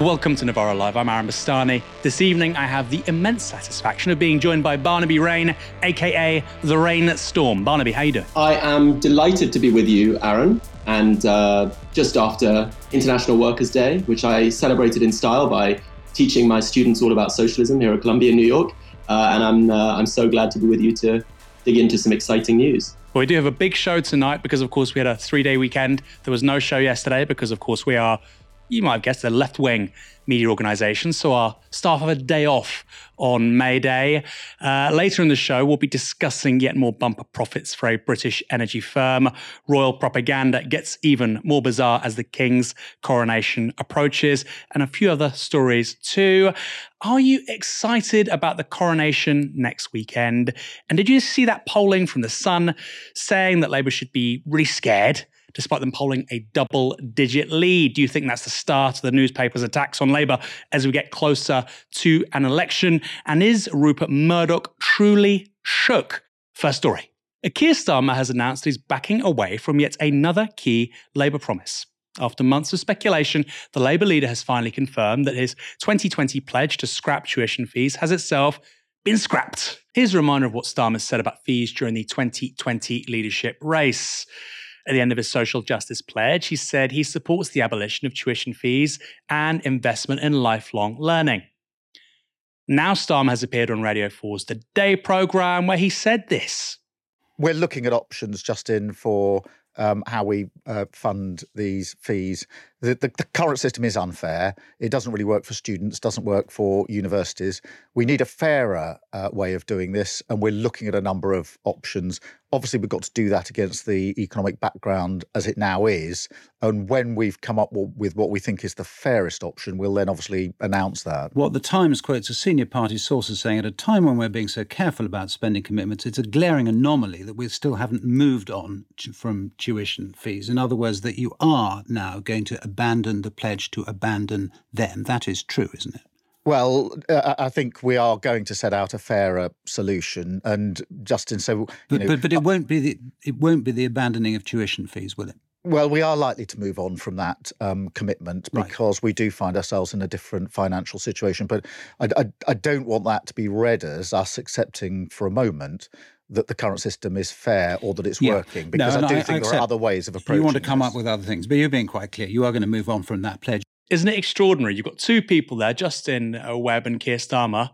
Welcome to Novara Live. I'm Aaron Bastani. This evening, I have the immense satisfaction of being joined by Barnaby Raine, aka the Rain Storm. Barnaby, how you doing? I am delighted to be with you, Aaron. And uh, just after International Workers' Day, which I celebrated in style by teaching my students all about socialism here at Columbia, New York. Uh, and I'm uh, I'm so glad to be with you to dig into some exciting news. Well, we do have a big show tonight because, of course, we had a three day weekend. There was no show yesterday because, of course, we are you might have guessed, a left wing media organisation. So our staff have a day off on May Day. Uh, later in the show, we'll be discussing yet more bumper profits for a British energy firm. Royal propaganda gets even more bizarre as the King's coronation approaches, and a few other stories too. Are you excited about the coronation next weekend? And did you see that polling from The Sun saying that Labour should be really scared? Despite them polling a double digit lead. Do you think that's the start of the newspaper's attacks on Labour as we get closer to an election? And is Rupert Murdoch truly shook? First story. Keir Starmer has announced he's backing away from yet another key Labour promise. After months of speculation, the Labour leader has finally confirmed that his 2020 pledge to scrap tuition fees has itself been scrapped. Here's a reminder of what Starmer said about fees during the 2020 leadership race. At the end of his social justice pledge, he said he supports the abolition of tuition fees and investment in lifelong learning. Now, Starmer has appeared on Radio 4's The Day programme where he said this. We're looking at options, Justin, for um, how we uh, fund these fees. The, the, the, current system is unfair. It doesn't really work for students, doesn't work for universities. We need a fairer uh, way of doing this, and we're looking at a number of options. Obviously, we've got to do that against the economic background as it now is. And when we've come up with what we think is the fairest option, we'll then obviously announce that. What the Times quotes a senior party source as saying at a time when we're being so careful about spending commitments, it's a glaring anomaly that we still haven't moved on from tuition fees. In other words, that you are now going to abandon the pledge to abandon them. That is true, isn't it? Well, uh, I think we are going to set out a fairer solution, and Justin. So, but, know, but, but it won't be the it won't be the abandoning of tuition fees, will it? Well, we are likely to move on from that um, commitment because right. we do find ourselves in a different financial situation. But I, I, I don't want that to be read as us accepting for a moment that the current system is fair or that it's yeah. working because no, I do I, think I there are other ways of approaching You want to come this. up with other things, but you're being quite clear. You are going to move on from that pledge. Isn't it extraordinary? You've got two people there, Justin uh, Webb and Keir Starmer.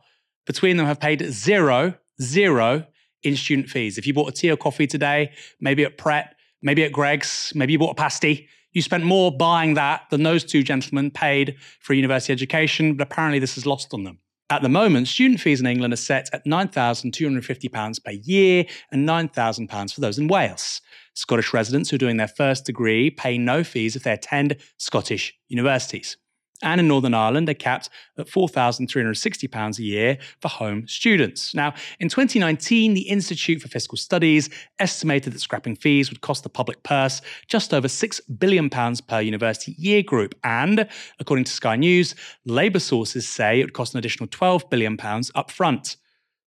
Between them have paid zero, zero in student fees. If you bought a tea or coffee today, maybe at Pret, maybe at Greggs, maybe you bought a pasty, you spent more buying that than those two gentlemen paid for a university education, but apparently this is lost on them. At the moment, student fees in England are set at £9,250 per year and £9,000 for those in Wales. Scottish residents who are doing their first degree pay no fees if they attend Scottish universities and in Northern Ireland, they're capped at £4,360 a year for home students. Now, in 2019, the Institute for Fiscal Studies estimated that scrapping fees would cost the public purse just over £6 billion per university year group. And according to Sky News, Labour sources say it would cost an additional £12 billion up front.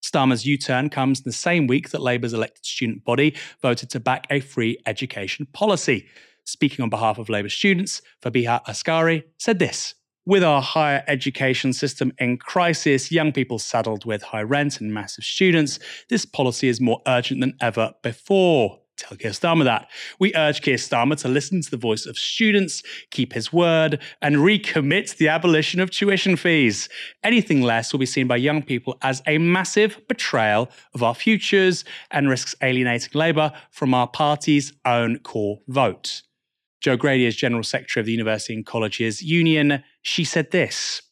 Starmer's U turn comes in the same week that Labour's elected student body voted to back a free education policy. Speaking on behalf of Labour students, Fabiha Askari said this with our higher education system in crisis, young people saddled with high rent and massive students, this policy is more urgent than ever before. Tell Keir Starmer that. We urge Keir Starmer to listen to the voice of students, keep his word, and recommit the abolition of tuition fees. Anything less will be seen by young people as a massive betrayal of our futures and risks alienating Labour from our party's own core vote. Jo Grady is General Secretary of the University and Colleges Union. She said this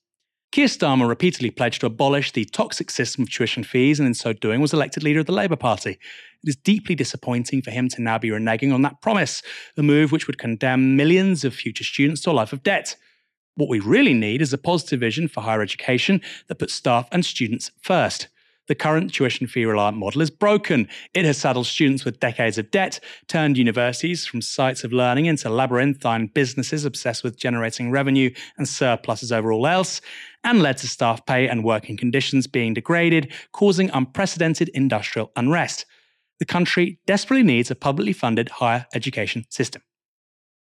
Keir Starmer repeatedly pledged to abolish the toxic system of tuition fees and in so doing was elected leader of the Labour Party. It is deeply disappointing for him to now be reneging on that promise, a move which would condemn millions of future students to a life of debt. What we really need is a positive vision for higher education that puts staff and students first. The current tuition fee reliant model is broken. It has saddled students with decades of debt, turned universities from sites of learning into labyrinthine businesses obsessed with generating revenue and surpluses over all else, and led to staff pay and working conditions being degraded, causing unprecedented industrial unrest. The country desperately needs a publicly funded higher education system.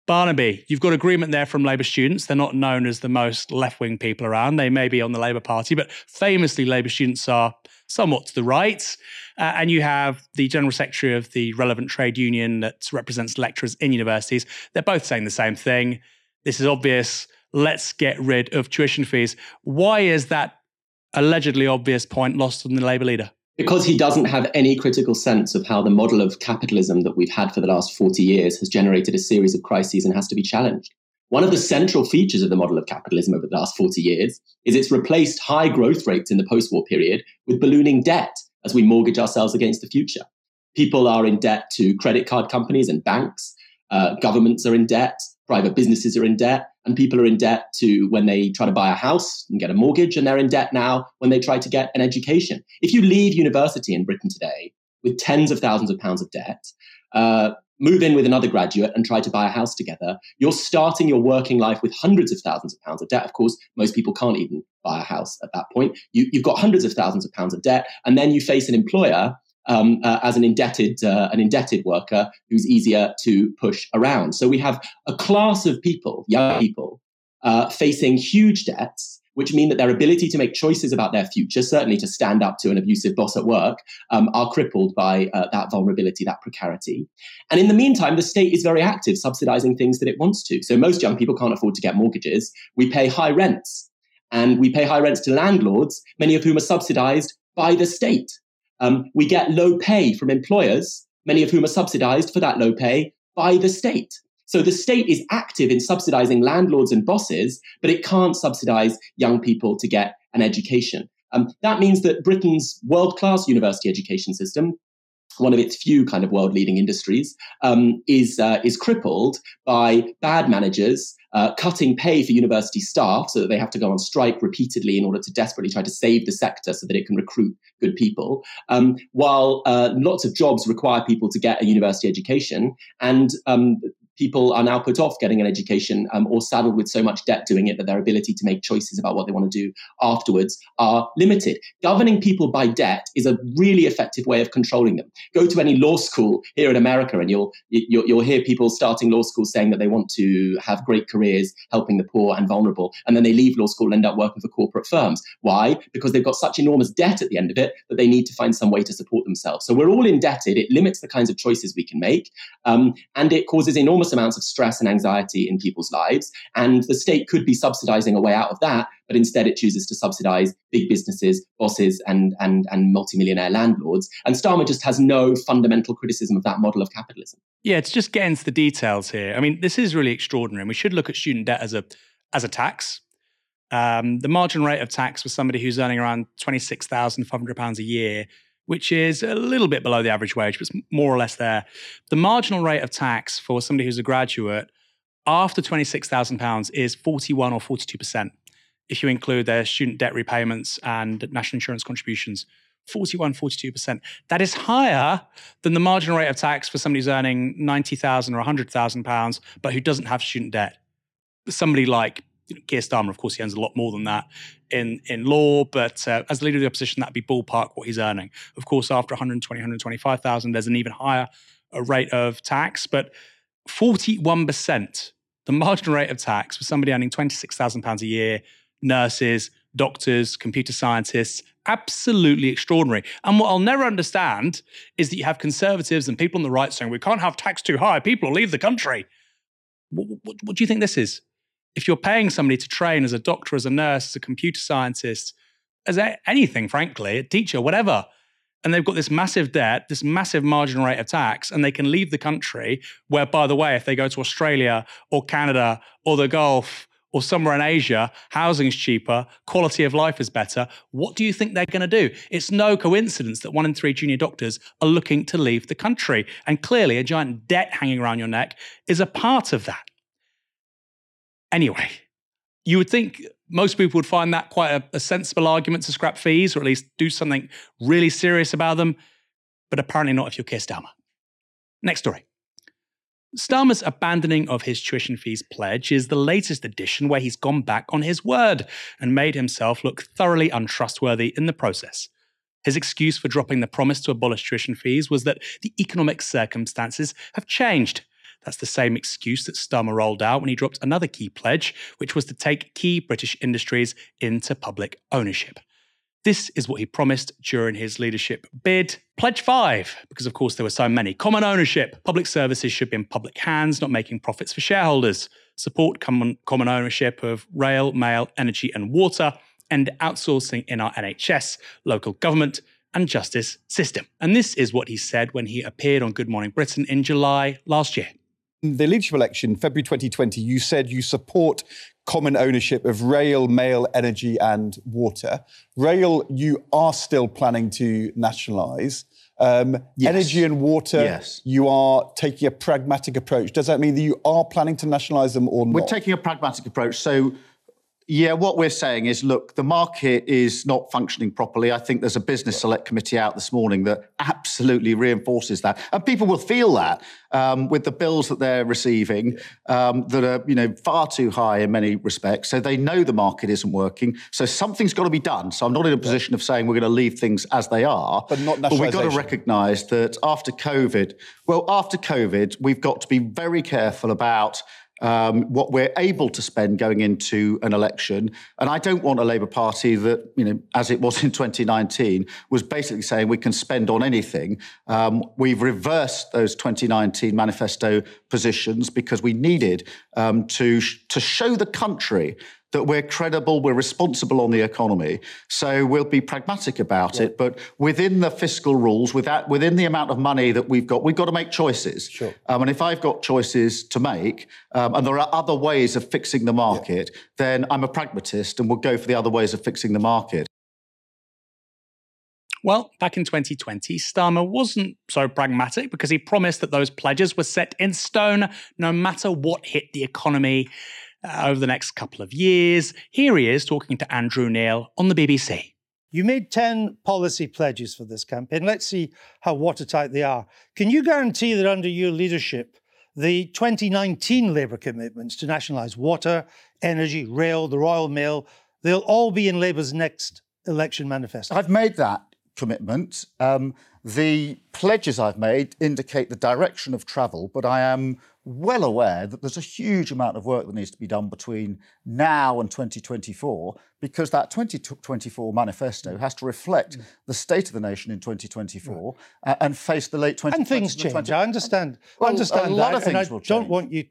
Barnaby, you've got agreement there from Labour students. They're not known as the most left wing people around. They may be on the Labour Party, but famously, Labour students are somewhat to the right. Uh, and you have the General Secretary of the relevant trade union that represents lecturers in universities. They're both saying the same thing. This is obvious. Let's get rid of tuition fees. Why is that allegedly obvious point lost on the Labour leader? Because he doesn't have any critical sense of how the model of capitalism that we've had for the last 40 years has generated a series of crises and has to be challenged. One of the central features of the model of capitalism over the last 40 years is it's replaced high growth rates in the post war period with ballooning debt as we mortgage ourselves against the future. People are in debt to credit card companies and banks, uh, governments are in debt, private businesses are in debt, and people are in debt to when they try to buy a house and get a mortgage, and they're in debt now when they try to get an education. If you leave university in Britain today with tens of thousands of pounds of debt, uh, move in with another graduate and try to buy a house together, you're starting your working life with hundreds of thousands of pounds of debt. Of course, most people can't even buy a house at that point. You, have got hundreds of thousands of pounds of debt, and then you face an employer um, uh, as an indebted uh, an indebted worker who's easier to push around. So we have a class of people, young people, uh, facing huge debts, which mean that their ability to make choices about their future, certainly to stand up to an abusive boss at work, um, are crippled by uh, that vulnerability, that precarity. And in the meantime, the state is very active, subsidizing things that it wants to. So most young people can't afford to get mortgages. We pay high rents. And we pay high rents to landlords, many of whom are subsidized by the state. Um, we get low pay from employers, many of whom are subsidized for that low pay by the state. So the state is active in subsidizing landlords and bosses, but it can't subsidize young people to get an education. Um, that means that Britain's world class university education system one of its few kind of world leading industries, um, is, uh, is crippled by bad managers uh, cutting pay for university staff so that they have to go on strike repeatedly in order to desperately try to save the sector so that it can recruit good people, um, while uh, lots of jobs require people to get a university education. And um, people are now put off getting an education um, or saddled with so much debt doing it that their ability to make choices about what they want to do afterwards are limited. Governing people by debt is a really effective way of controlling them. Go to any law school here in America, and you'll you'll, you'll hear people starting law school saying that they want to have great careers helping the poor and vulnerable, and then they leave law school and end up working for corporate firms. Why? Because they've got such enormous debt at the end of it that they need to find some way to support themselves. So we're all indebted. It limits the kinds of choices we can make, um, and it causes enormous enormous amounts of stress and anxiety in people's lives. And the state could be subsidizing a way out of that, but instead it chooses to subsidize big businesses, bosses, and, and, and multimillionaire landlords. And Starmer just has no fundamental criticism of that model of capitalism. Yeah, to just get into the details here. I mean, this is really extraordinary. And we should look at student debt as a as a tax. Um, the margin rate of tax for somebody who's earning around £26,500 a year which is a little bit below the average wage, but it's more or less there. The marginal rate of tax for somebody who's a graduate after £26,000 is 41 or 42%, if you include their student debt repayments and national insurance contributions. 41, 42%. That is higher than the marginal rate of tax for somebody who's earning 90,000 or 100,000 pounds, but who doesn't have student debt. Somebody like you know, Keir Starmer, of course, he earns a lot more than that in, in law, but uh, as leader of the opposition, that'd be ballpark what he's earning. Of course, after 120, 125,000, there's an even higher uh, rate of tax, but 41%, the marginal rate of tax for somebody earning £26,000 a year, nurses, doctors, computer scientists, absolutely extraordinary. And what I'll never understand is that you have conservatives and people on the right saying, we can't have tax too high, people will leave the country. What, what, what do you think this is? If you're paying somebody to train as a doctor, as a nurse, as a computer scientist, as a, anything, frankly, a teacher, whatever, and they've got this massive debt, this massive marginal rate of tax, and they can leave the country, where, by the way, if they go to Australia or Canada or the Gulf or somewhere in Asia, housing's cheaper, quality of life is better. What do you think they're going to do? It's no coincidence that one in three junior doctors are looking to leave the country. And clearly, a giant debt hanging around your neck is a part of that. Anyway, you would think most people would find that quite a, a, sensible argument to scrap fees or at least do something really serious about them, but apparently not if you're Keir Starmer. Next story. Starmer's abandoning of his tuition fees pledge is the latest edition where he's gone back on his word and made himself look thoroughly untrustworthy in the process. His excuse for dropping the promise to abolish tuition fees was that the economic circumstances have changed That's the same excuse that Starmer rolled out when he dropped another key pledge, which was to take key British industries into public ownership. This is what he promised during his leadership bid. Pledge five, because of course there were so many. Common ownership. Public services should be in public hands, not making profits for shareholders. Support common, common ownership of rail, mail, energy, and water, and outsourcing in our NHS, local government, and justice system. And this is what he said when he appeared on Good Morning Britain in July last year. In the leadership election, February 2020, you said you support common ownership of rail, mail, energy, and water. Rail, you are still planning to nationalise. Um, yes. Energy and water, yes. you are taking a pragmatic approach. Does that mean that you are planning to nationalise them or not? We're taking a pragmatic approach. So yeah, what we're saying is look, the market is not functioning properly. I think there's a business select committee out this morning that absolutely reinforces that. And people will feel that um, with the bills that they're receiving um, that are you know far too high in many respects. So they know the market isn't working. So something's got to be done. So I'm not in a position of saying we're going to leave things as they are. But not But we've got to recognise that after COVID, well, after COVID, we've got to be very careful about um, what we're able to spend going into an election. And I don't want a Labour Party that, you know, as it was in 2019, was basically saying we can spend on anything. Um, we've reversed those 2019 manifesto positions because we needed um, to, sh- to show the country that we're credible, we're responsible on the economy. So we'll be pragmatic about yeah. it, but within the fiscal rules, without, within the amount of money that we've got, we've got to make choices. Sure. Um, and if I've got choices to make, um, and there are other ways of fixing the market, yeah. then I'm a pragmatist and we'll go for the other ways of fixing the market. Well, back in 2020, Starmer wasn't so pragmatic because he promised that those pledges were set in stone no matter what hit the economy uh, over the next couple of years. Here he is talking to Andrew Neil on the BBC. You made 10 policy pledges for this campaign. Let's see how watertight they are. Can you guarantee that under your leadership, the 2019 Labour commitments to nationalise water, energy, rail, the Royal Mail, they'll all be in Labour's next election manifesto? I've made that commitment. Um, the pledges I've made indicate the direction of travel, but I am well aware that there's a huge amount of work that needs to be done between now and 2024 because that 2024 manifesto has to reflect mm. the state of the nation in 2024 right. and face the late 2020s. And things change. I understand. Well, I understand a lot that, of things will don't want you.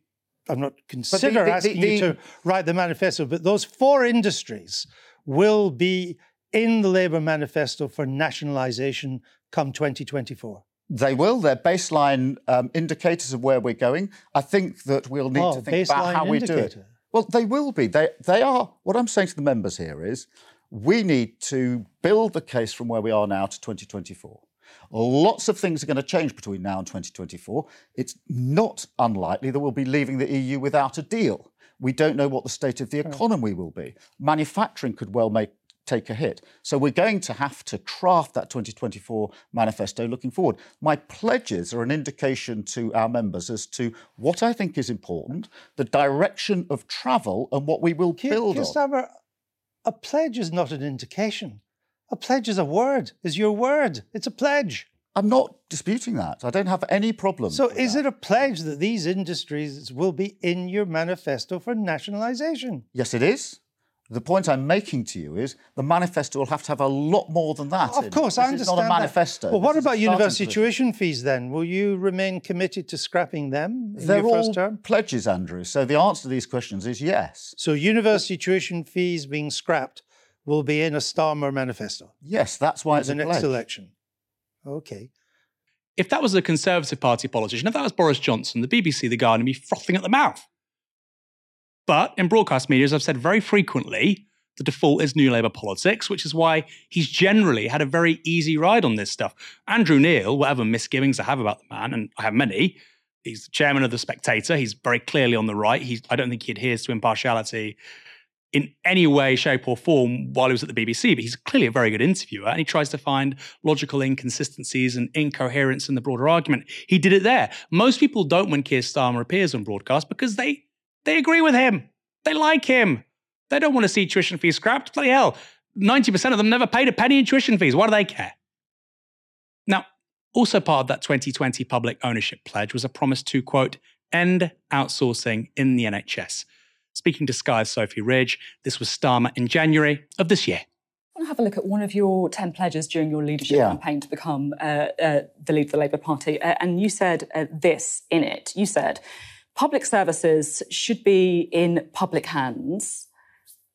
I'm not consider the, the, asking the, you to write the manifesto, but those four industries will be in the Labour manifesto for nationalisation come 2024. They will. They're baseline um, indicators of where we're going. I think that we'll need oh, to think about how indicator. we do it. Well, they will be. They they are. What I'm saying to the members here is, we need to build the case from where we are now to 2024. Lots of things are going to change between now and 2024. It's not unlikely that we'll be leaving the EU without a deal. We don't know what the state of the economy will be. Manufacturing could well make take a hit. So we're going to have to craft that 2024 manifesto looking forward. My pledges are an indication to our members as to what I think is important, the direction of travel, and what we will build on. a pledge is not an indication. A pledge is a word, is your word. It's a pledge. I'm not disputing that. I don't have any problem. So, is that. it a pledge that these industries will be in your manifesto for nationalisation? Yes, it is. The point I'm making to you is the manifesto will have to have a lot more than that. Of course, I understand. It's not a manifesto. That. Well, what about university position. tuition fees then? Will you remain committed to scrapping them in They're your first all term? pledges, Andrew. So the answer to these questions is yes. So university tuition fees being scrapped will be in a Starmer manifesto. Yes, that's why it's the next pledge. election. Okay. If that was a Conservative Party politician, if that was Boris Johnson, the BBC, The Guardian, would be frothing at the mouth. But in broadcast media, as I've said very frequently, the default is New Labour politics, which is why he's generally had a very easy ride on this stuff. Andrew Neil, whatever misgivings I have about the man, and I have many, he's the chairman of The Spectator. He's very clearly on the right. He's, I don't think he adheres to impartiality in any way, shape, or form while he was at the BBC, but he's clearly a very good interviewer and he tries to find logical inconsistencies and incoherence in the broader argument. He did it there. Most people don't when Keir Starmer appears on broadcast because they they agree with him. They like him. They don't want to see tuition fees scrapped. Bloody hell. 90% of them never paid a penny in tuition fees. Why do they care? Now, also part of that 2020 public ownership pledge was a promise to, quote, end outsourcing in the NHS. Speaking to Sky's Sophie Ridge, this was Starmer in January of this year. I want to have a look at one of your 10 pledges during your leadership Yeah. campaign to become uh, uh, the leader of the Labour Party. Uh, and you said uh, this in it. You said, public services should be in public hands.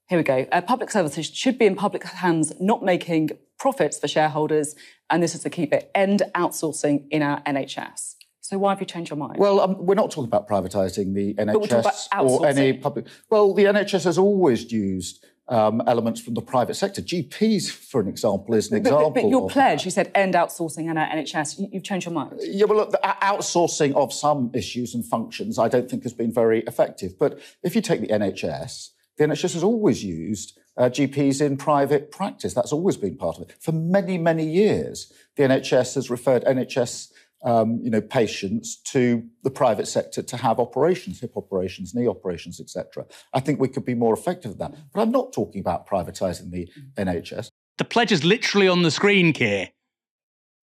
Here we go. Uh, public services should be in public hands, not making profits for shareholders. And this is the key bit end outsourcing in our NHS. So why have you changed your mind? Well, um, we're not talking about privatising the NHS or any public. Well, the NHS has always used um, elements from the private sector. GPs, for an example, is an but, but- example. but your of pledge, you said end outsourcing in our NHS. You, you've changed your mind. Yeah, well, look, the outsourcing of some issues and functions, I don't think has been very effective. But if you take the NHS, the NHS has always used uh, GPs in private practice. That's always been part of it for many, many years. The NHS has referred NHS. Um, you know, patients to the private sector to have operations, hip operations, knee operations, etc. I think we could be more effective at that. But I'm not talking about privatising the NHS. The pledge is literally on the screen, Keir.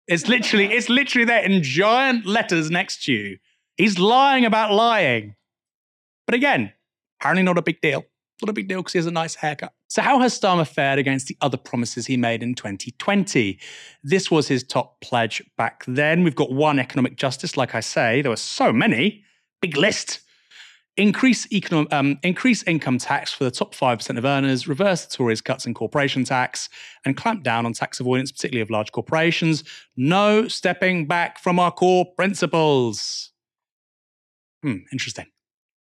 It's literally, it's literally there in giant letters next to you. He's lying about lying. But again, apparently not a big deal. Not a big deal because he has a nice haircut. So, how has Starmer fared against the other promises he made in 2020? This was his top pledge back then. We've got one economic justice, like I say. There were so many. Big list. Increase, economic, um, increase income tax for the top 5% of earners, reverse the Tories' cuts in corporation tax, and clamp down on tax avoidance, particularly of large corporations. No stepping back from our core principles. Hmm, interesting.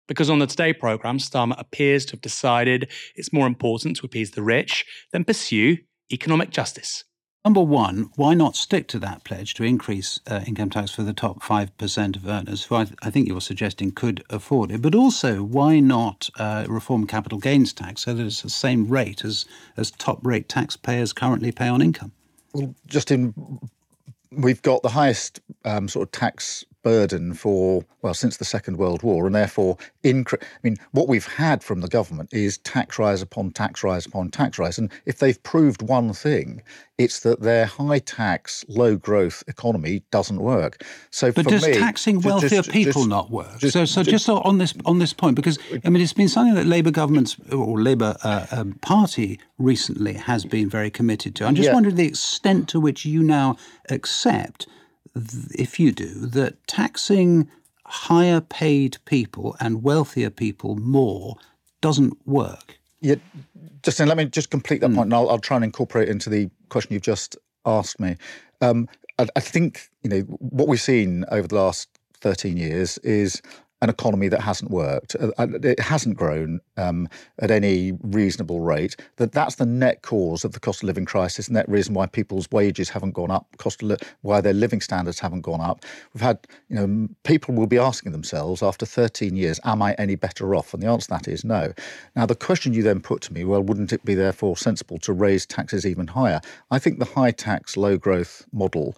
Because on the Today programme, Starmer appears to have decided it's more important to appease the rich than pursue economic justice. Number one, why not stick to that pledge to increase uh, income tax for the top 5% of earners, who I, I think you're suggesting could afford it? But also, why not uh, reform capital gains tax so that it's the same rate as, as top rate taxpayers currently pay on income? Well, Justin, we've got the highest um, sort of tax burden for well since the Second World War, and therefore, incre- I mean, what we've had from the government is tax rise upon tax rise upon tax rise, and if they've proved one thing, it's that their high tax, low growth economy doesn't work. So, But for does me, taxing wealthier just- people just- not work? just- so, so just- on this on this point, because I mean, it's been something that Labour governments or Labour uh, um, Party recently has been very committed to. I'm just Yeah. wondering the extent to which you now accept, if you do, that taxing higher paid people and wealthier people more doesn't work. Yeah, Justin, let me just complete that point, and I'll, I'll try and incorporate it into the question you've just asked me. Um, I, I think you know what we've seen over the last thirteen years is an economy that hasn't worked. Uh, uh, It hasn't grown um, at any reasonable rate. That that's the net cause of the cost of living crisis, and that reason why people's wages haven't gone up, cost li- why their living standards haven't gone up. We've had, you know, people will be asking themselves after 13 years, am I any better off? And the answer to that is no. Now, the question you then put to me, well, wouldn't it be therefore sensible to raise taxes even higher? I think the high tax, low growth model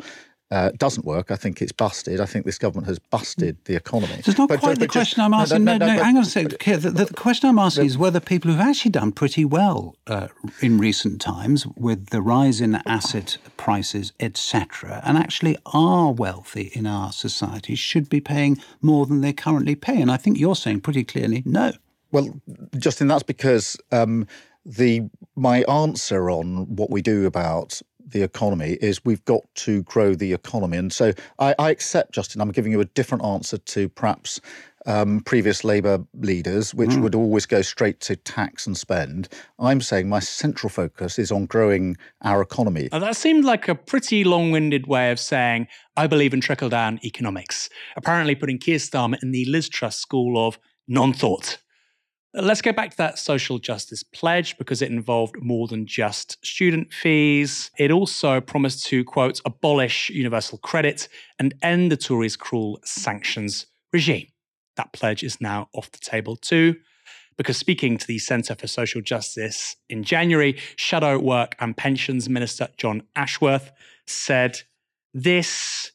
uh, doesn't work. I think it's busted. I think this government has busted the economy. It's not But- quite but the just- question I'm asking. No, no, but- hang on a second. Keir. The, the question I'm asking is whether people who've actually done pretty well uh, in recent times with the rise in asset prices, etc., and actually are wealthy in our society should be paying more than they currently pay. And I think you're saying pretty clearly no. Well, Justin, that's because um, the my answer on what we do about the economy is we've got to grow the economy, and so I, I accept, Justin. I'm giving you a different answer to perhaps um, previous Labour leaders, which would always go straight to tax and spend. I'm saying my central focus is on growing our economy. That seemed like a pretty long winded way of saying, I believe in trickle down economics, apparently putting Keir Starmer in the Liz Truss school of non thought. Let's go back to that social justice pledge because it involved more than just student fees. It also promised to, quote, abolish universal credit and end the Tories' cruel sanctions regime. That pledge is now off the table too because speaking to the Centre for Social Justice in January, Shadow Work and Pensions Minister Jon Ashworth said this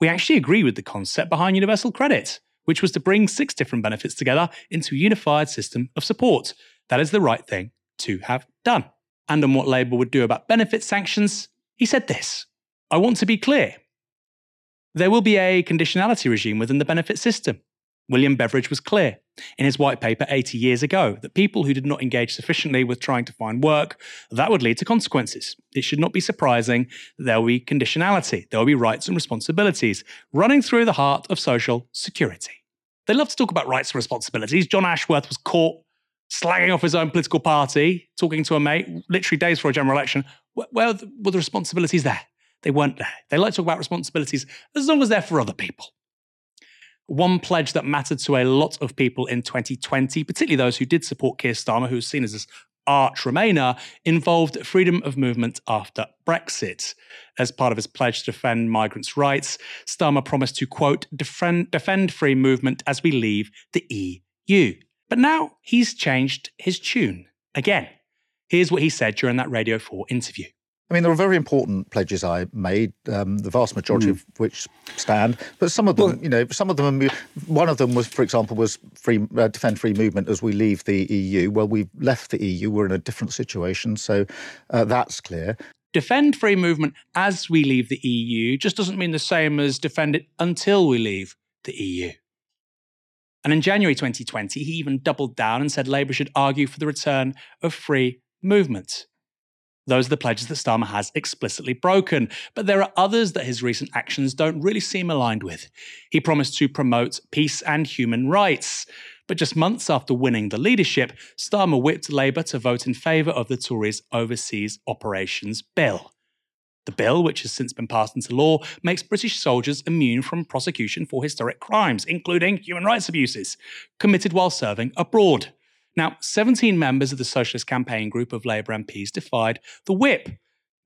We actually agree with the concept behind universal credit, which was to bring six different benefits together into a unified system of support. That is the right thing to have done. And on what Labour would do about benefit sanctions, he said this I want to be clear. There will be a conditionality regime within the benefit system. William Beveridge was clear in his white paper 80 years ago that people who did not engage sufficiently with trying to find work, that would lead to consequences. It should not be surprising that there will be conditionality, there will be rights and responsibilities running through the heart of social security. They love to talk about rights and responsibilities. Jon Ashworth was caught slagging off his own political party, talking to a mate, literally days before a general election. Where were the responsibilities there? They weren't there. They like to talk about responsibilities as long as they're for other people. One pledge that mattered to a lot of people in 2020, particularly those who did support Keir Starmer, who was seen as this arch Remainer, involved freedom of movement after Brexit. As part of his pledge to defend migrants' rights, Starmer promised to, quote, defend, defend free movement as we leave the EU. But now he's changed his tune again. Here's what he said during that Radio 4 interview. I mean, there are very important pledges I made, um, the vast majority mm. of which stand. But some of them, well, you know, some of them. One of them was, for example, was free uh, defend free movement as we leave the EU. Well, we've left the EU. We're in a different situation, so uh, that's clear. Defend free movement as we leave the EU just doesn't mean the same as defend it until we leave the EU. And in January 2020, he even doubled down and said Labour should argue for the return of free movement. Those are the pledges that Starmer has explicitly broken, but there are others that his recent actions don't really seem aligned with. He promised to promote peace and human rights. But just months after winning the leadership, Starmer whipped Labour to vote in favour of the Tories' Overseas Operations Bill. The bill, which has since been passed into law, makes British soldiers immune from prosecution for historic crimes, including human rights abuses, committed while serving abroad. Now, 17 members of the Socialist Campaign Group of Labour MPs defied the whip.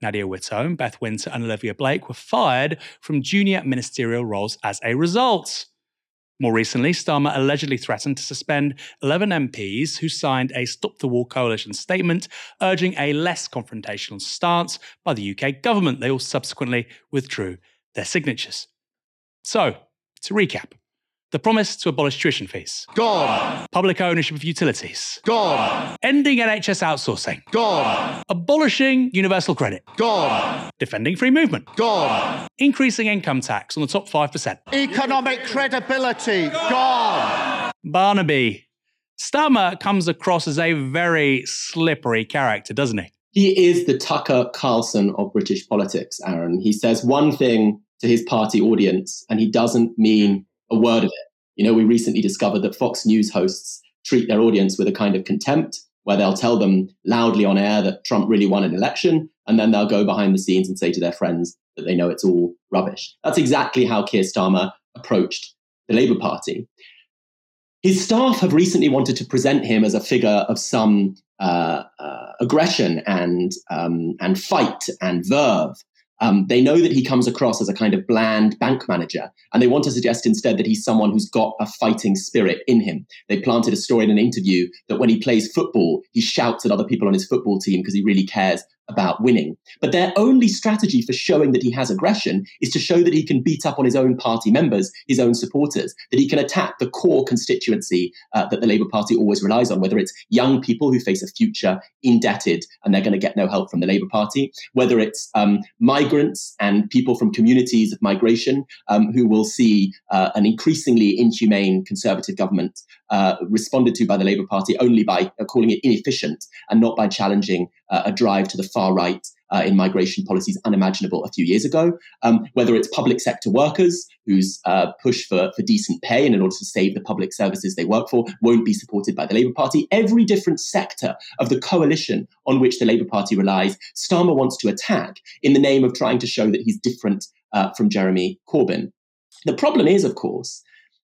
Nadia Whittome, Beth Winter, and Olivia Blake were fired from junior ministerial roles as a result. More recently, Starmer allegedly threatened to suspend 11 MPs who signed a Stop the War coalition statement urging a less confrontational stance by the UK government. They all subsequently withdrew their signatures. So, to recap, the promise to abolish tuition fees. Gone. Public ownership of utilities. Gone. Ending NHS outsourcing. Gone. Abolishing universal credit. Gone. Defending free movement. Gone. Increasing income tax on the top 5%. Economic credibility. Gone. Barnaby. Starmer comes across as a very slippery character, doesn't he? He is the Tucker Carlson of British politics, Aaron. He says one thing to his party audience, and he doesn't mean a word of it. You know, we recently discovered that Fox News hosts treat their audience with a kind of contempt where they'll tell them loudly on air that Trump really won an election, and then they'll go behind the scenes and say to their friends that they know it's all rubbish. That's exactly how Keir Starmer approached the Labour Party. His staff have recently wanted to present him as a figure of some uh, uh, aggression and um, and fight and verve, um, they know that he comes across as a kind of bland bank manager, and they want to suggest instead that he's someone who's got a fighting spirit in him. They planted a story in an interview that when he plays football, he shouts at other people on his football team because he really cares about winning. But their only strategy for showing that he has aggression is to show that he can beat up on his own party members, his own supporters, that he can attack the core constituency uh, that the Labour Party always relies on, whether it's young people who face a future indebted and they're going to get no help from the Labour Party, whether it's um, migrants and people from communities of migration um, who will see uh, an increasingly inhumane Conservative government uh, responded to by the Labour Party only by uh, calling it inefficient and not by challenging uh, a drive to the far right uh, in migration policies unimaginable a few years ago. Um, whether it's public sector workers whose uh, push for, for decent pay and in order to save the public services they work for won't be supported by the Labour Party. Every different sector of the coalition on which the Labour Party relies, Starmer wants to attack in the name of trying to show that he's different uh, from Jeremy Corbyn. The problem is, of course,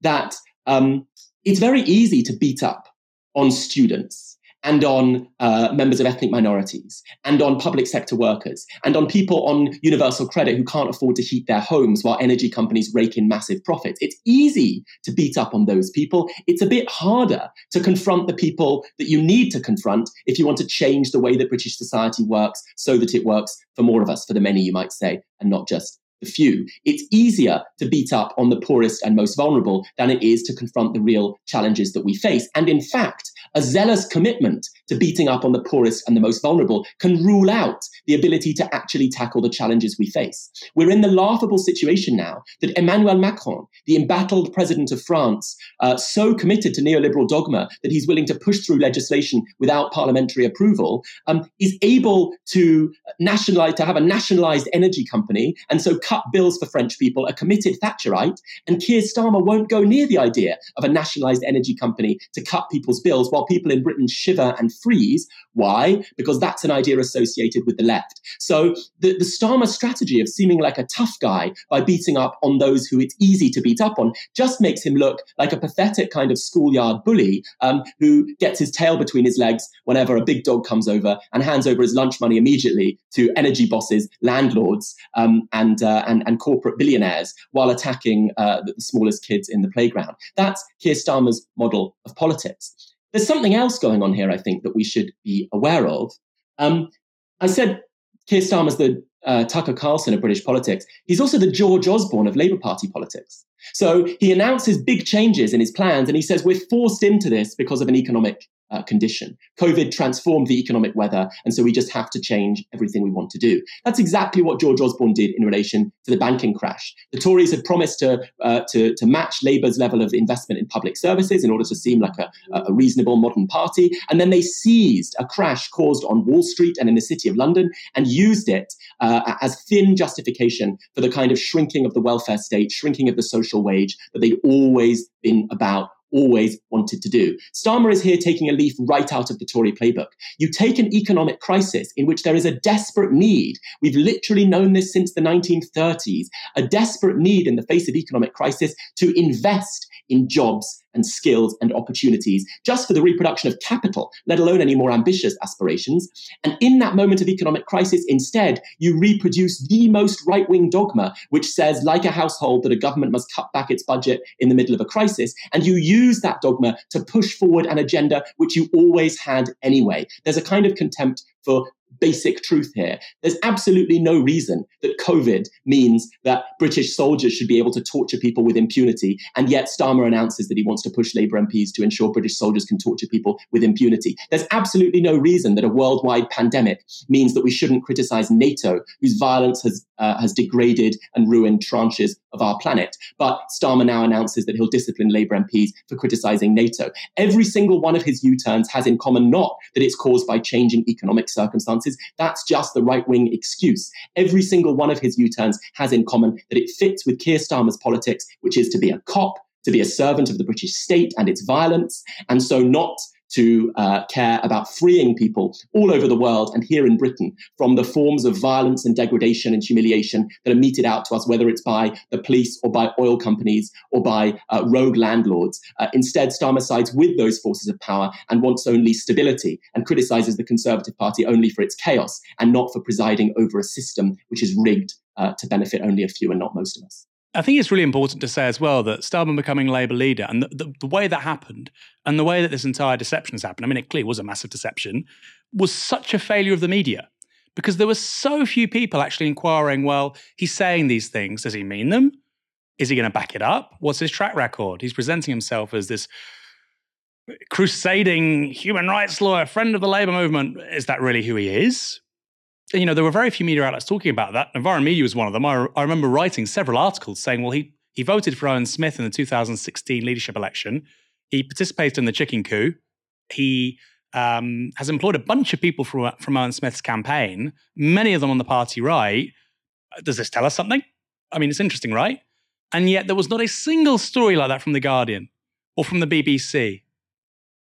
that um, it's very easy to beat up on students and on uh, members of ethnic minorities and on public sector workers and on people on universal credit who can't afford to heat their homes while energy companies rake in massive profits. It's easy to beat up on those people. It's a bit harder to confront the people that you need to confront if you want to change the way that British society works so that it works for more of us, for the many, you might say, and not just the few. It's easier to beat up on the poorest and most vulnerable than it is to confront the real challenges that we face. And in fact, a zealous commitment to beating up on the poorest and the most vulnerable can rule out the ability to actually tackle the challenges we face. We're in the laughable situation now that Emmanuel Macron, the embattled president of France, uh, so committed to neoliberal dogma that he's willing to push through legislation without parliamentary approval, um, is able to nationalize, to have a nationalized energy company and so cut bills for French people, a committed Thatcherite. And Keir Starmer won't go near the idea of a nationalized energy company to cut people's bills while people in Britain shiver and freeze. Why? Because that's an idea associated with the left. So the, the Starmer strategy of seeming like a tough guy by beating up on those who it's easy to beat up on just makes him look like a pathetic kind of schoolyard bully um, who gets his tail between his legs whenever a big dog comes over and hands over his lunch money immediately to energy bosses, landlords, um, and, uh, and, and corporate billionaires while attacking uh, the smallest kids in the playground. That's Keir Starmer's model of politics. There's something else going on here, I think, that we should be aware of. Um, I said Keir Starmer's the uh, Tucker Carlson of British politics. He's also the George Osborne of Labour Party politics. So he announces big changes in his plans and he says, We're forced into this because of an economic uh, condition. COVID transformed the economic weather, and so we just have to change everything we want to do. That's exactly what George Osborne did in relation to the banking crash. The Tories had promised to, uh, to, to, match Labour's level of investment in public services in order to seem like a, a reasonable modern party, and then they seized a crash caused on Wall Street and in the City of London and used it uh, as thin justification for the kind of shrinking of the welfare state, shrinking of the social wage that they'd always been about always wanted to do. Starmer is here taking a leaf right out of the Tory playbook. You take an economic crisis in which there is a desperate need. We've literally known this since the 1930s, a desperate need in the face of economic crisis to invest in jobs and skills and opportunities just for the reproduction of capital, let alone any more ambitious aspirations. And in that moment of economic crisis, instead, you reproduce the most right wing dogma, which says, like a household, that a government must cut back its budget in the middle of a crisis. And you use that dogma to push forward an agenda which you always had anyway. There's a kind of contempt for basic truth here. There's absolutely no reason that COVID means that British soldiers should be able to torture people with impunity. And yet Starmer announces that he wants to push Labour MPs to ensure British soldiers can torture people with impunity. There's absolutely no reason that a worldwide pandemic means that we shouldn't criticize NATO, whose violence has, uh, has degraded and ruined tranches of our planet. But Starmer now announces that he'll discipline Labour MPs for criticizing NATO. Every single one of his U turns has in common not that it's caused by changing economic circumstances. That's just the right wing excuse. Every single one of his U turns has in common that it fits with Keir Starmer's politics, which is to be a cop, to be a servant of the British state and its violence, and so not to uh, care about freeing people all over the world and here in Britain from the forms of violence and degradation and humiliation that are meted out to us, whether it's by the police or by oil companies or by uh, rogue landlords. Uh, instead, Starmer sides with those forces of power and wants only stability and criticizes the Conservative Party only for its chaos and not for presiding over a system which is rigged uh, to benefit only a few and not most of us. I think it's really important to say as well that Starmer becoming Labour leader and the, the, the, way that happened and the way that this entire deception has happened, I mean, it clearly was a massive deception, was such a failure of the media because there were so few people actually inquiring, well, he's saying these things. Does he mean them? Is he going to back it up? What's his track record? He's presenting himself as this crusading human rights lawyer, friend of the Labour movement. Is that really who he is? You know, there were very few media outlets talking about that. Novara Media was one of them. I, I remember writing several articles saying, well, he, he voted for Owen Smith in the 2016 leadership election. He participated in the chicken coup. He um, has employed a bunch of people from, from Owen Smith's campaign, many of them on the party right. Does this tell us something? I mean, it's interesting, right? And yet there was not a single story like that from The Guardian or from the BBC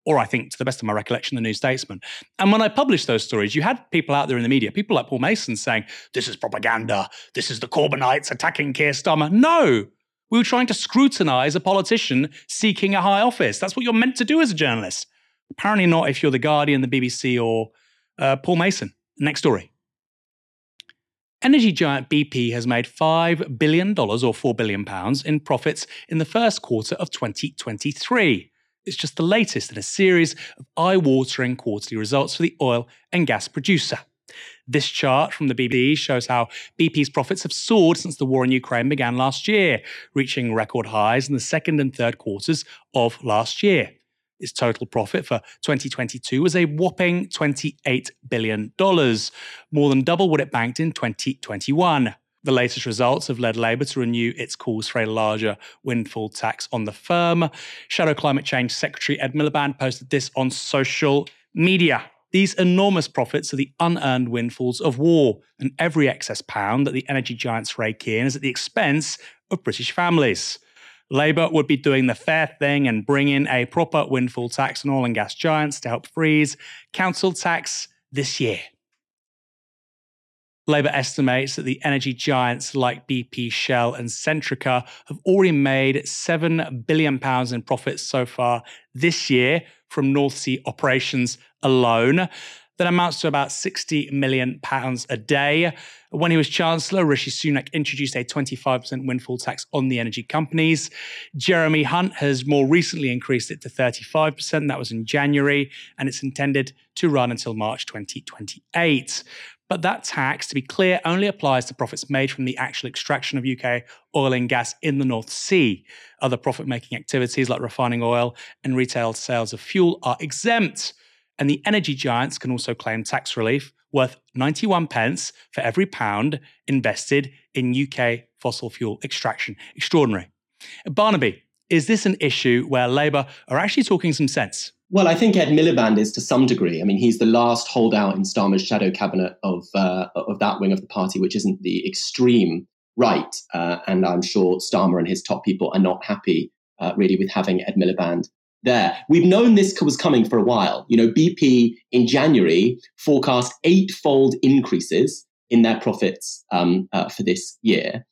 or I think, to the best of my recollection, the New Statesman. And when I published those stories, you had people out there in the media, people like Paul Mason saying, this is propaganda, this is the Corbynites attacking Keir Starmer. No, we were trying to scrutinize a politician seeking a high office. That's what you're meant to do as a journalist. Apparently not if you're The Guardian, the BBC, or uh, Paul Mason. Next story. Energy giant BP has made $5 billion or £4 billion in profits in the first quarter of 2023. It's just the latest in a series of eye watering quarterly results for the oil and gas producer. This chart from the BBC shows how BP's profits have soared since the war in Ukraine began last year, reaching record highs in the second and third quarters of last year. Its total profit for 2022 was a whopping $28 billion, more than double what it banked in 2021. The latest results have led Labour to renew its calls for a larger windfall tax on the firm. Shadow Climate Change Secretary Ed Miliband posted this on social media. These enormous profits are the unearned windfalls of war, and every excess pound that the energy giants rake in is at the expense of British families. Labour would be doing the fair thing and bring in a proper windfall tax on oil and gas giants to help freeze council tax this year. Labour estimates that the energy giants like BP, Shell, and Centrica have already made £7 billion in profits so far this year from North Sea operations alone. That amounts to about £60 million a day. When he was Chancellor, Rishi Sunak introduced a 25% windfall tax on the energy companies. Jeremy Hunt has more recently increased it to 35%. That was in January, and it's intended to run until March 2028. But that tax, to be clear, only applies to profits made from the actual extraction of UK oil and gas in the North Sea. Other profit making activities like refining oil and retail sales of fuel are exempt. And the energy giants can also claim tax relief worth 91 pence for every pound invested in UK fossil fuel extraction. Extraordinary. Barnaby, is this an issue where Labour are actually talking some sense? Well, I think Ed Miliband is to some degree. I mean, he's the last holdout in Starmer's shadow cabinet of uh, of that wing of the party, which isn't the extreme right. Uh, and I'm sure Starmer and his top people are not happy, uh, really, with having Ed Miliband there. We've known this was coming for a while. You know, BP in January forecast eightfold increases in their profits um, uh, for this year.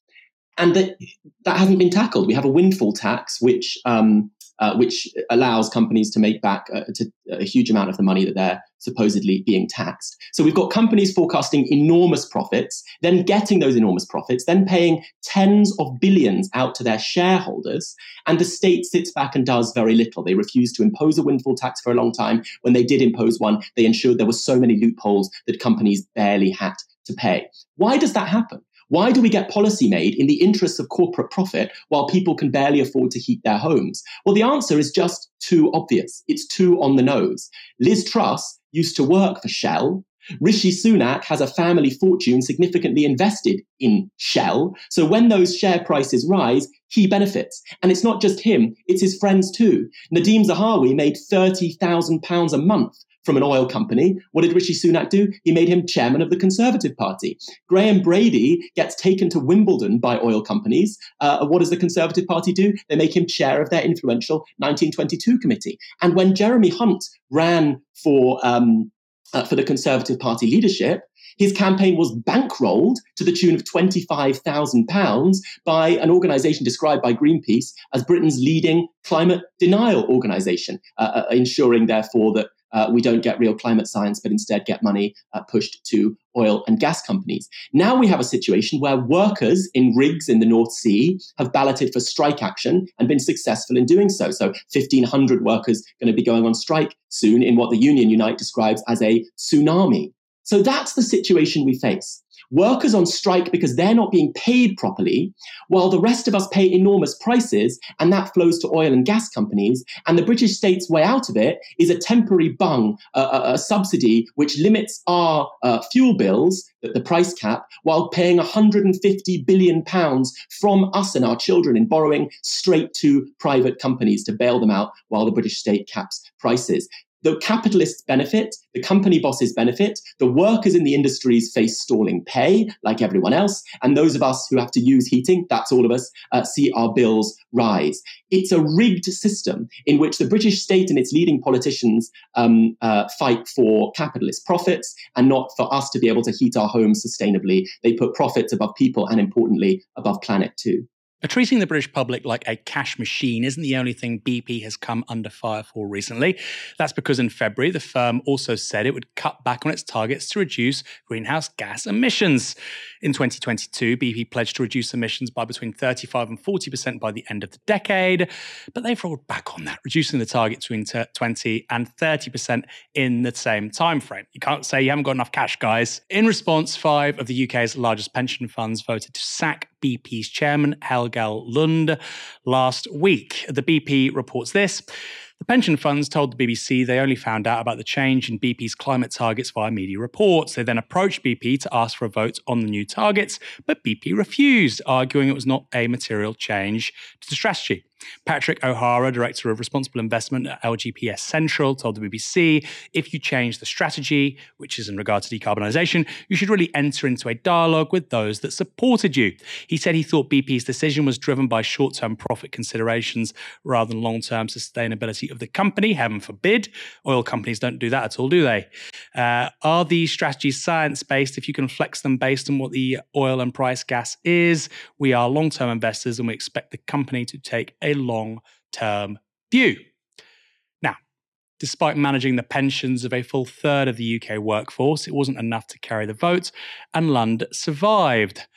And that, that hasn't been tackled. We have a windfall tax, which um, uh, which allows companies to make back uh, to a huge amount of the money that they're supposedly being taxed. So we've got companies forecasting enormous profits, then getting those enormous profits, then paying tens of billions out to their shareholders, and the state sits back and does very little. They refused to impose a windfall tax for a long time. When they did impose one, they ensured there were so many loopholes that companies barely had to pay. Why does that happen? Why do we get policy made in the interests of corporate profit while people can barely afford to heat their homes? Well, the answer is just too obvious. It's too on the nose. Liz Truss used to work for Shell. Rishi Sunak has a family fortune significantly invested in Shell. So when those share prices rise, he benefits. And it's not just him, it's his friends too. Nadhim Zahawi made £30,000 a month from an oil company. What did Rishi Sunak do? He made him chairman of the Conservative Party. Graham Brady gets taken to Wimbledon by oil companies. Uh, what does the Conservative Party do? They make him chair of their influential 1922 committee. And when Jeremy Hunt ran for um, uh, for the Conservative Party leadership, his campaign was bankrolled to the tune of £25,000 by an organization described by Greenpeace as Britain's leading climate denial organization, uh, uh, ensuring, therefore, that uh, we don't get real climate science, but instead get money uh, pushed to oil and gas companies. Now we have a situation where workers in rigs in the North Sea have balloted for strike action and been successful in doing so. So 1,500 workers going to be going on strike soon in what the Union Unite describes as a tsunami. So that's the situation we face workers on strike because they're not being paid properly, while the rest of us pay enormous prices, and that flows to oil and gas companies. And the British state's way out of it is a temporary bung, a, subsidy which limits our uh, fuel bills, the price cap, while paying 150 billion pounds from us and our children in borrowing straight to private companies to bail them out while the British state caps prices. The capitalists benefit, the company bosses benefit, the workers in the industries face stalling pay, like everyone else, and those of us who have to use heating, that's all of us, uh, see our bills rise. It's a rigged system in which the British state and its leading politicians um, uh, fight for capitalist profits and not for us to be able to heat our homes sustainably. They put profits above people and, importantly, above planet too. Now, treating the British public like a cash machine isn't the only thing BP has come under fire for recently. That's because in February, the firm also said it would cut back on its targets to reduce greenhouse gas emissions. In 2022, BP pledged to reduce emissions by between 35 and 40% by the end of the decade, but they've rolled back on that, reducing the target between 20 and 30% in the same time frame. You can't say you haven't got enough cash, guys. In response, five of the UK's largest pension funds voted to sack BP's chairman, Helge Lund, last week. The BP reports this. The pension funds told the BBC they only found out about the change in BP's climate targets via media reports. They then approached BP to ask for a vote on the new targets, but BP refused, arguing it was not a material change to the strategy. Patrick O'Hara, Director of Responsible Investment at LGPS Central, told the BBC if you change the strategy, which is in regard to decarbonisation, you should really enter into a dialogue with those that supported you. He said he thought BP's decision was driven by short term profit considerations rather than long term sustainability of the company. Heaven forbid. Oil companies don't do that at all, do they? Uh, are these strategies science based if you can flex them based on what the oil and price gas is? We are long term investors and we expect the company to take a long term view. Now, despite managing the pensions of a full third of the UK workforce, it wasn't enough to carry the vote, and Lund survived.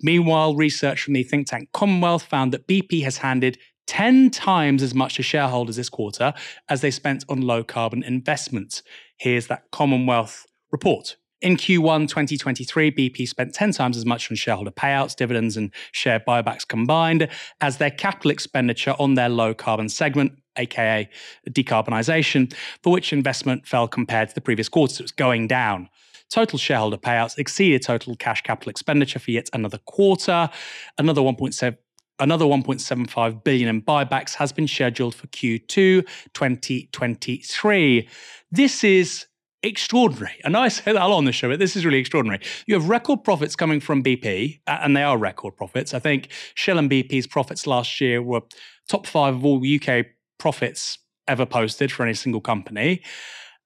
Meanwhile, research from the think tank Commonwealth found that BP has handed 10 times as much to shareholders this quarter as they spent on low carbon investments. Here's that Commonwealth report. In Q1 2023, BP spent 10 times as much on shareholder payouts, dividends, and share buybacks combined as their capital expenditure on their low carbon segment, aka decarbonisation, for which investment fell compared to the previous quarter. So it was going down. Total shareholder payouts exceeded total cash capital expenditure for yet another quarter. Another 1.7 Another 1.75 billion in buybacks has been scheduled for Q2 2023. This is extraordinary. Know I say that a lot on the show, but this is really extraordinary. You have record profits coming from BP, and they are record profits. I think Shell and BP's profits last year were top five of all UK profits ever posted for any single company.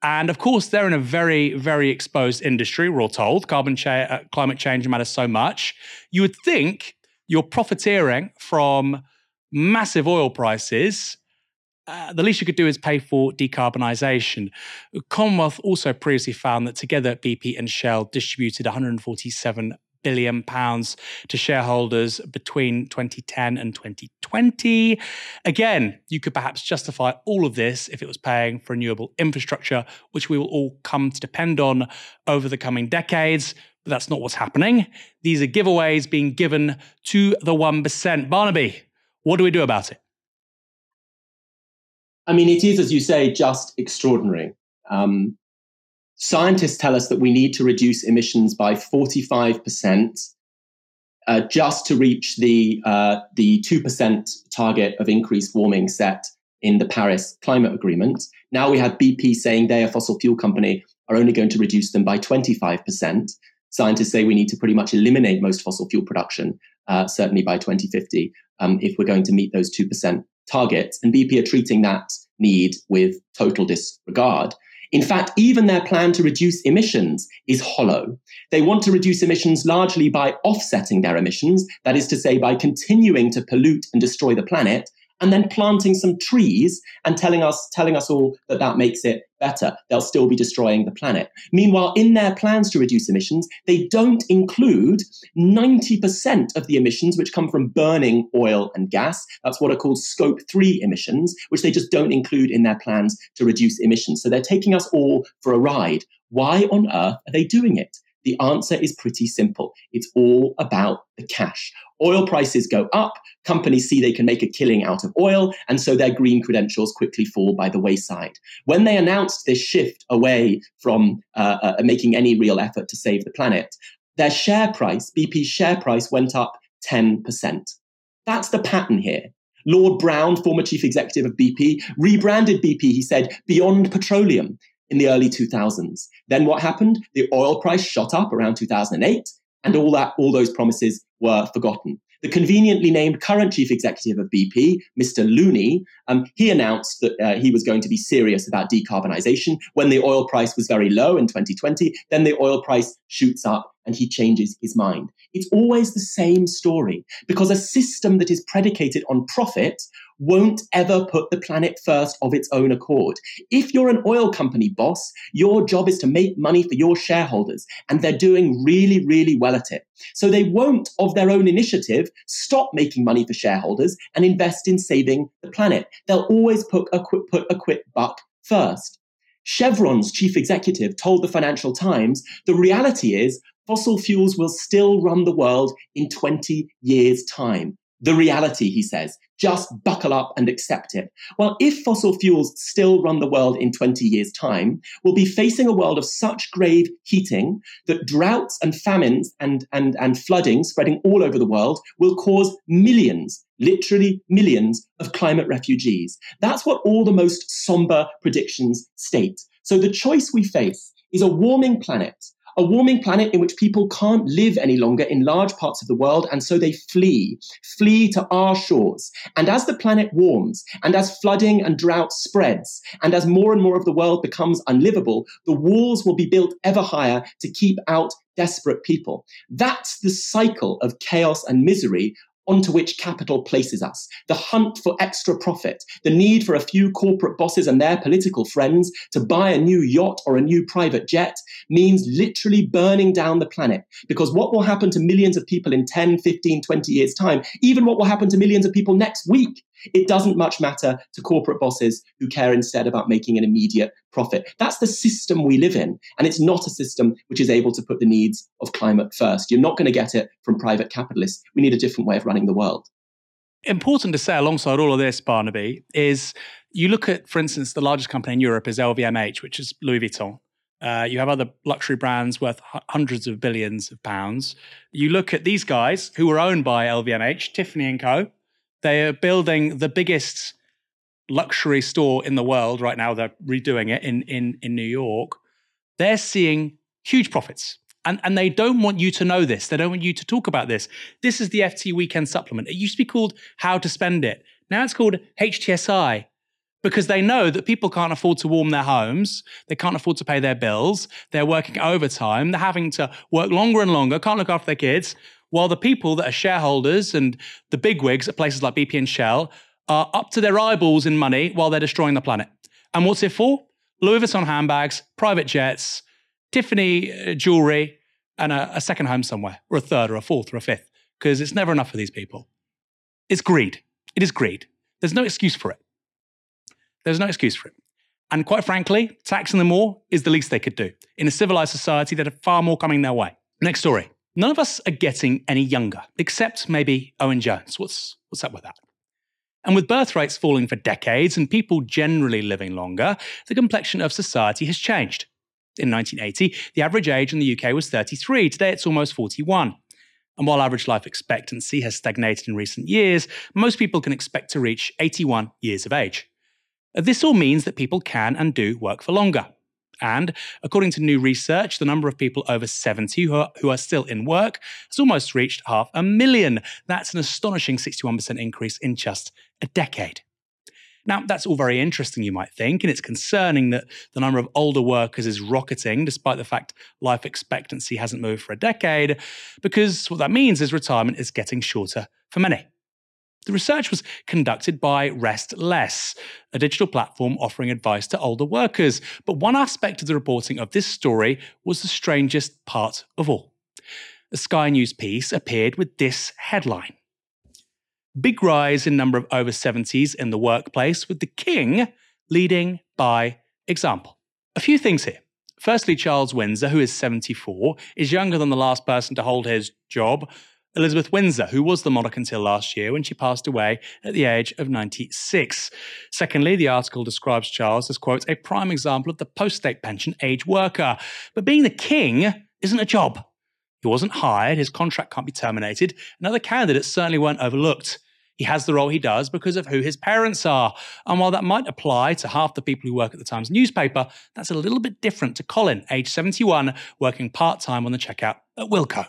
And of course, they're in a very, very exposed industry, we're all told. Carbon cha- uh, climate change matters so much. You would think you're profiteering from massive oil prices. Uh, the least you could do is pay for decarbonisation. Commonwealth also previously found that together BP and Shell distributed 147 billion pounds to shareholders between 2010 and 2020. Again, you could perhaps justify all of this if it was paying for renewable infrastructure, which we will all come to depend on over the coming decades. But that's not what's happening. These are giveaways being given to the 1%. Barnaby, what do we do about it? I mean, it is, as you say, just extraordinary. Um, scientists tell us that we need to reduce emissions by 45% uh, just to reach the uh, the 2% target of increased warming set in the Paris Climate Agreement. Now we have BP saying they, a fossil fuel company, are only going to reduce them by 25%. Scientists say we need to pretty much eliminate most fossil fuel production, uh, certainly by 2050, um, if we're going to meet those 2% targets. And BP are treating that need with total disregard. In fact, even their plan to reduce emissions is hollow. They want to reduce emissions largely by offsetting their emissions, that is to say, by continuing to pollute and destroy the planet, and then planting some trees and telling us telling us all that that makes it better. They'll still be destroying the planet. Meanwhile in their plans to reduce emissions they don't include 90% of the emissions which come from burning oil and gas. That's what are called scope 3 emissions which they just don't include in their plans to reduce emissions. So they're taking us all for a ride. Why on earth are they doing it the answer is pretty simple. It's all about the cash. Oil prices go up, companies see they can make a killing out of oil, and so their green credentials quickly fall by the wayside. When they announced this shift away from uh, uh, making any real effort to save the planet, their share price, BP's share price, went up 10%. That's the pattern here. Lord Browne, former chief executive of BP, rebranded BP, he said, beyond petroleum in the early 2000s. Then what happened? The oil price shot up around 2008, and all that, all those promises were forgotten. The conveniently named current chief executive of BP, Mr. Looney, um, he announced that uh, he was going to be serious about decarbonisation when the oil price was very low in 2020. Then the oil price shoots up and he changes his mind. It's always the same story because a system that is predicated on profit won't ever put the planet first of its own accord. If you're an oil company boss, your job is to make money for your shareholders, and they're doing really, really well at it. So they won't, of their own initiative, stop making money for shareholders and invest in saving the planet. They'll always put a quick, put a quick buck first. Chevron's chief executive told the Financial Times the reality is fossil fuels will still run the world in 20 years' time. The reality, he says. Just buckle up and accept it. Well, if fossil fuels still run the world in 20 years' time, we'll be facing a world of such grave heating that droughts and famines and, and, and flooding spreading all over the world will cause millions, literally millions, of climate refugees. That's what all the most somber predictions state. So the choice we face is a warming planet a warming planet in which people can't live any longer in large parts of the world, and so they flee, flee to our shores. And as the planet warms, and as flooding and drought spreads, and as more and more of the world becomes unlivable, the walls will be built ever higher to keep out desperate people. That's the cycle of chaos and misery onto which capital places us. The hunt for extra profit, the need for a few corporate bosses and their political friends to buy a new yacht or a new private jet means literally burning down the planet. Because what will happen to millions of people in 10, 15, 20 years' time, even what will happen to millions of people next week, it doesn't much matter to corporate bosses who care instead about making an immediate profit. That's the system we live in. And it's not a system which is able to put the needs of climate first. You're not going to get it from private capitalists. We need a different way of running the world. Important to say alongside all of this, Barnaby, is you look at, for instance, the largest company in Europe is LVMH, which is Louis Vuitton. Uh, you have other luxury brands worth hundreds of billions of pounds. You look at these guys who were owned by LVMH, Tiffany and Co. They are building the biggest luxury store in the world right now. They're redoing it in, in, in New York. They're seeing huge profits. And, and they don't want you to know this. They don't want you to talk about this. This is the FT Weekend Supplement. It used to be called How to Spend It. Now it's called HTSI because they know that people can't afford to warm their homes. They can't afford to pay their bills. They're working overtime. They're having to work longer and longer, can't look after their kids. While the people that are shareholders and the bigwigs at places like BP and Shell are up to their eyeballs in money while they're destroying the planet. And what's it for? Louis Vuitton handbags, private jets, Tiffany uh, jewelry, and a, a second home somewhere, or a third, or a fourth, or a fifth, because it's never enough for these people. It's greed. It is greed. There's no excuse for it. There's no excuse for it. And quite frankly, taxing them more is the least they could do. In a civilized society, that are far more coming their way. Next story. None of us are getting any younger, except maybe Owen Jones. What's, what's up with that? And with birth rates falling for decades and people generally living longer, the complexion of society has changed. In 1980, the average age in the UK was 33. Today, it's almost 41. And while average life expectancy has stagnated in recent years, most people can expect to reach 81 years of age. This all means that people can and do work for longer. And according to new research, the number of people over 70 who are, who are still in work has almost reached half a million. That's an astonishing 61% increase in just a decade. Now, that's all very interesting, you might think, and it's concerning that the number of older workers is rocketing despite the fact life expectancy hasn't moved for a decade, because what that means is retirement is getting shorter for many. The research was conducted by Rest Less, a digital platform offering advice to older workers. But one aspect of the reporting of this story was the strangest part of all. A Sky News piece appeared with this headline Big rise in number of over 70s in the workplace, with the king leading by example. A few things here. Firstly, Charles Windsor, who is 74, is younger than the last person to hold his job, Elizabeth Windsor, who was the monarch until last year when she passed away at the age of 96. Secondly, the article describes Charles as, quote, a prime example of the post state pension age worker. But being the king isn't a job. He wasn't hired, his contract can't be terminated, and other candidates certainly weren't overlooked. He has the role he does because of who his parents are. And while that might apply to half the people who work at the Times newspaper, that's a little bit different to Colin, age 71, working part time on the checkout at Wilko.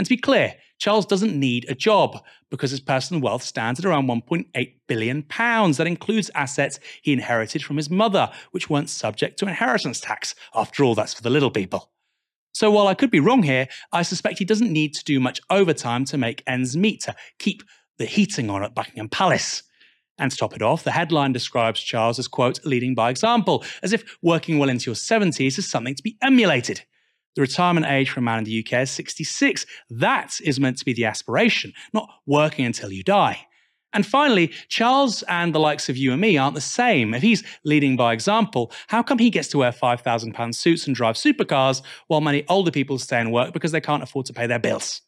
And to be clear, Charles doesn't need a job because his personal wealth stands at around 1.8 billion pounds. That includes assets he inherited from his mother, which weren't subject to inheritance tax. After all, that's for the little people. So while I could be wrong here, I suspect he doesn't need to do much overtime to make ends meet, to keep the heating on at Buckingham Palace. And to top it off, the headline describes Charles as, quote, leading by example, as if working well into your 70s is something to be emulated. The retirement age for a man in the UK is 66. That is meant to be the aspiration, not working until you die. And finally, Charles and the likes of you and me aren't the same. If he's leading by example, how come he gets to wear £5,000 suits and drive supercars while many older people stay in work because they can't afford to pay their bills?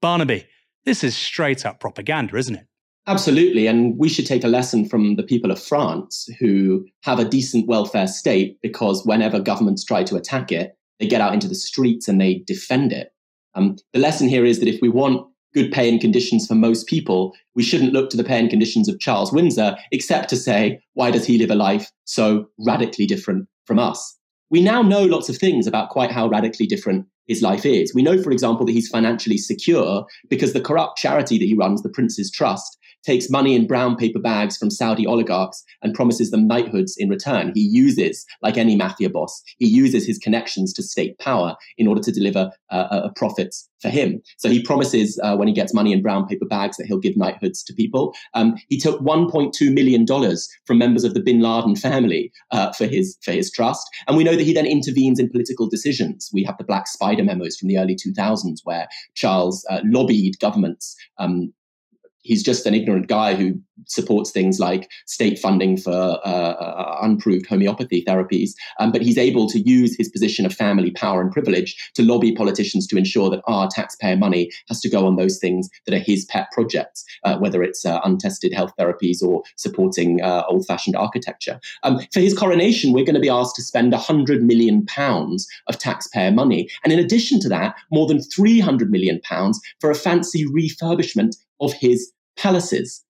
Barnaby, This is straight up propaganda, isn't it? Absolutely. And we should take a lesson from the people of France who have a decent welfare state because whenever governments try to attack it, they get out into the streets and they defend it. Um, the lesson here is that if we want good pay and conditions for most people, we shouldn't look to the pay and conditions of Charles Windsor, except to say, why does he live a life so radically different from us? We now know lots of things about quite how radically different his life is. We know, for example, that he's financially secure because the corrupt charity that he runs, the Prince's Trust, takes money in brown paper bags from Saudi oligarchs and promises them knighthoods in return. He uses, like any mafia boss, he uses his connections to state power in order to deliver uh, uh, profits for him. So he promises uh, when he gets money in brown paper bags that he'll give knighthoods to people. Um, he took 1.2 million dollars from members of the Bin Laden family uh, for his for his trust, and we know that he then intervenes in political decisions. We have the Black Spider memos from the early 2000s, where Charles uh, lobbied governments um, he's just an ignorant guy who supports things like state funding for uh, uh, unproved homeopathy therapies. Um, but he's able to use his position of family power and privilege to lobby politicians to ensure that our taxpayer money has to go on those things that are his pet projects, uh, whether it's uh, untested health therapies or supporting uh, old fashioned architecture. Um, for his coronation, we're going to be asked to spend 100 million pounds of taxpayer money. And in addition to that, more than 300 million pounds for a fancy refurbishment of his palaces.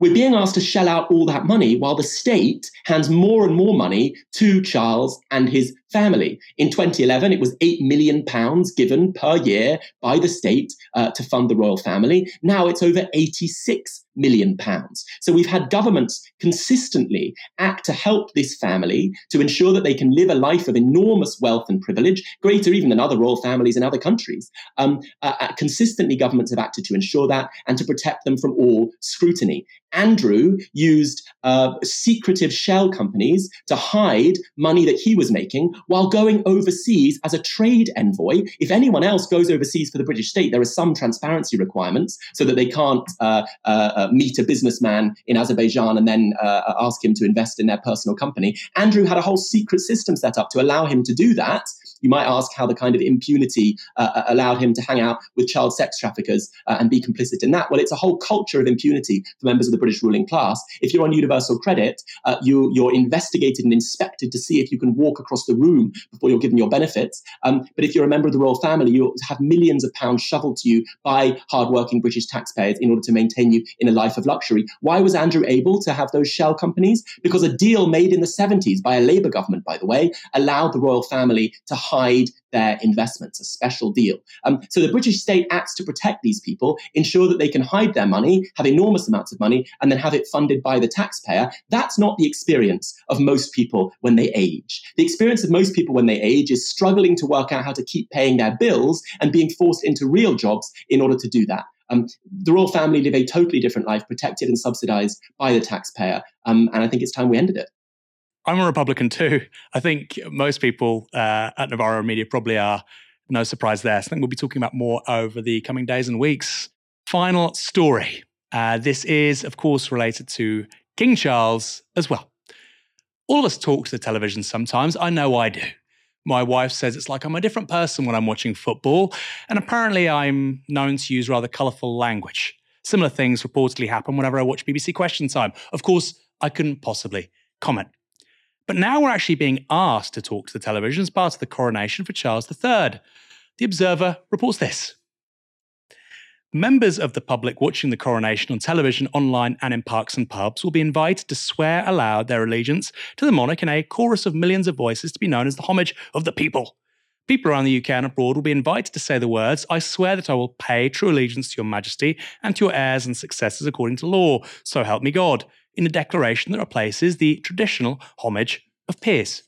We're being asked to shell out all that money while the state hands more and more money to Charles and his family. In 2011, it was 8 million pounds given per year by the state uh, to fund the royal family. Now it's over 86 million pounds. So we've had governments consistently act to help this family to ensure that they can live a life of enormous wealth and privilege, greater even than other royal families in other countries. Um, uh, uh consistently, governments have acted to ensure that and to protect them from all scrutiny. Andrew used uh, secretive shell companies to hide money that he was making while going overseas as a trade envoy. If anyone else goes overseas for the British state, there are some transparency requirements so that they can't uh, uh, uh meet a businessman in Azerbaijan and then uh, ask him to invest in their personal company. Andrew had a whole secret system set up to allow him to do that you might ask how the kind of impunity uh, uh, allowed him to hang out with child sex traffickers uh, and be complicit in that. Well, it's a whole culture of impunity for members of the British ruling class. If you're on universal credit, uh, you, you're investigated and inspected to see if you can walk across the room before you're given your benefits. Um, but if you're a member of the royal family, you have millions of pounds shoveled to you by hardworking British taxpayers in order to maintain you in a life of luxury. Why was Andrew able to have those shell companies? Because a deal made in the 70s by a Labour government, by the way, allowed the royal family to hide their investments, a special deal. Um, so the British state acts to protect these people, ensure that they can hide their money, have enormous amounts of money, and then have it funded by the taxpayer. That's not the experience of most people when they age. The experience of most people when they age is struggling to work out how to keep paying their bills and being forced into real jobs in order to do that. Um, the royal family live a totally different life, protected and subsidized by the taxpayer. Um, and I think it's time we ended it. I'm a Republican too. I think most people uh, at Novara Media probably are. No surprise there. So I think we'll be talking about more over the coming days and weeks. Final story. Uh, this is, of course, related to King Charles as well. All of us talk to the television sometimes. I know I do. My wife says it's like I'm a different person when I'm watching football, and apparently I'm known to use rather colourful language. Similar things reportedly happen whenever I watch BBC Question Time. Of course, I couldn't possibly comment. But now we're actually being asked to talk to the television as part of the coronation for Charles III. The Observer reports this. Members of the public watching the coronation on television, online, and in parks and pubs will be invited to swear aloud their allegiance to the monarch in a chorus of millions of voices to be known as the homage of the people. People around the UK and abroad will be invited to say the words, I swear that I will pay true allegiance to your majesty and to your heirs and successors according to law, so help me God, in a declaration that replaces the traditional homage of peers.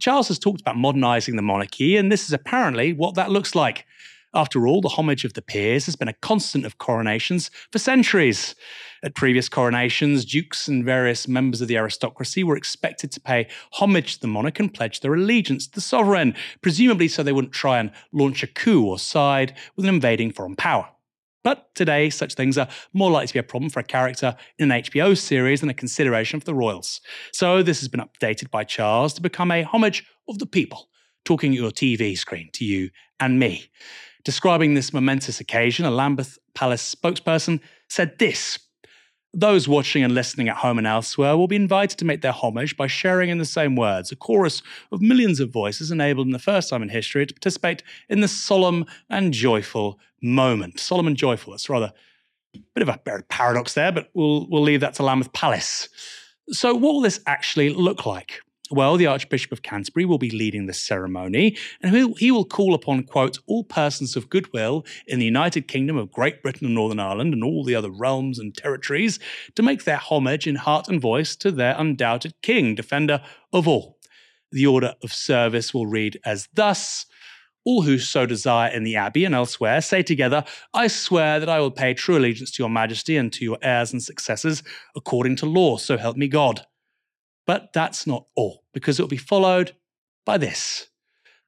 Charles has talked about modernising the monarchy, and this is apparently what that looks like. After all, the homage of the peers has been a constant of coronations for centuries. At previous coronations, dukes and various members of the aristocracy were expected to pay homage to the monarch and pledge their allegiance to the sovereign, presumably so they wouldn't try and launch a coup or side with an invading foreign power. But today, such things are more likely to be a problem for a character in an HBO series than a consideration for the royals. So this has been updated by Charles to become a homage of the people, talking at your TV screen to you and me. Describing this momentous occasion, a Lambeth Palace spokesperson said this those watching and listening at home and elsewhere will be invited to make their homage by sharing in the same words a chorus of millions of voices enabled in the first time in history to participate in the solemn and joyful moment. Solomon joyful, that's rather a bit of a paradox there, but we'll, we'll leave that to Lambeth Palace. So, what will this actually look like? Well, the Archbishop of Canterbury will be leading the ceremony, and he will call upon, quote, all persons of goodwill in the United Kingdom of Great Britain and Northern Ireland and all the other realms and territories to make their homage in heart and voice to their undoubted king, defender of all. The order of service will read as thus. All who so desire in the Abbey and elsewhere say together, I swear that I will pay true allegiance to your majesty and to your heirs and successors according to law, so help me God. But that's not all, because it will be followed by this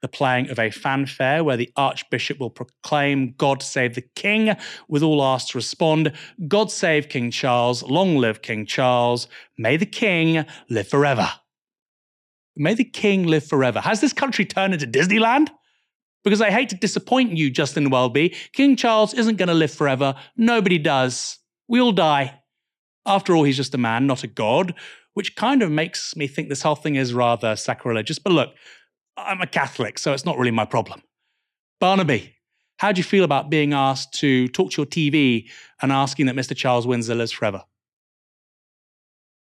the playing of a fanfare where the Archbishop will proclaim, God save the King, with all asked to respond, God save King Charles, long live King Charles, may the King live forever. May the King live forever. Has this country turned into Disneyland? Because I hate to disappoint you, Justin Welby. King Charles isn't going to live forever. Nobody does. We all die. After all, he's just a man, not a god which kind of makes me think this whole thing is rather sacrilegious. But look, I'm a Catholic, so it's not really my problem. Barnaby, how do you feel about being asked to talk to your TV and asking that Mr. Charles Windsor lives forever?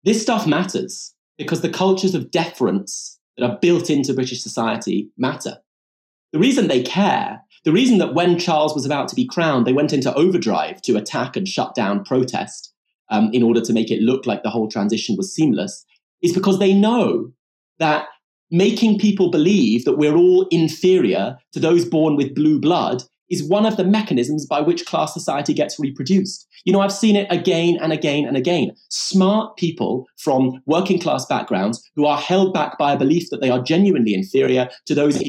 This stuff matters because the cultures of deference that are built into British society matter. The reason they care, the reason that when Charles was about to be crowned, they went into overdrive to attack and shut down protest, um, in order to make it look like the whole transition was seamless is because they know that making people believe that we're all inferior to those born with blue blood is one of the mechanisms by which class society gets reproduced. You know, I've seen it again and again and again. Smart people from working class backgrounds who are held back by a belief that they are genuinely inferior to those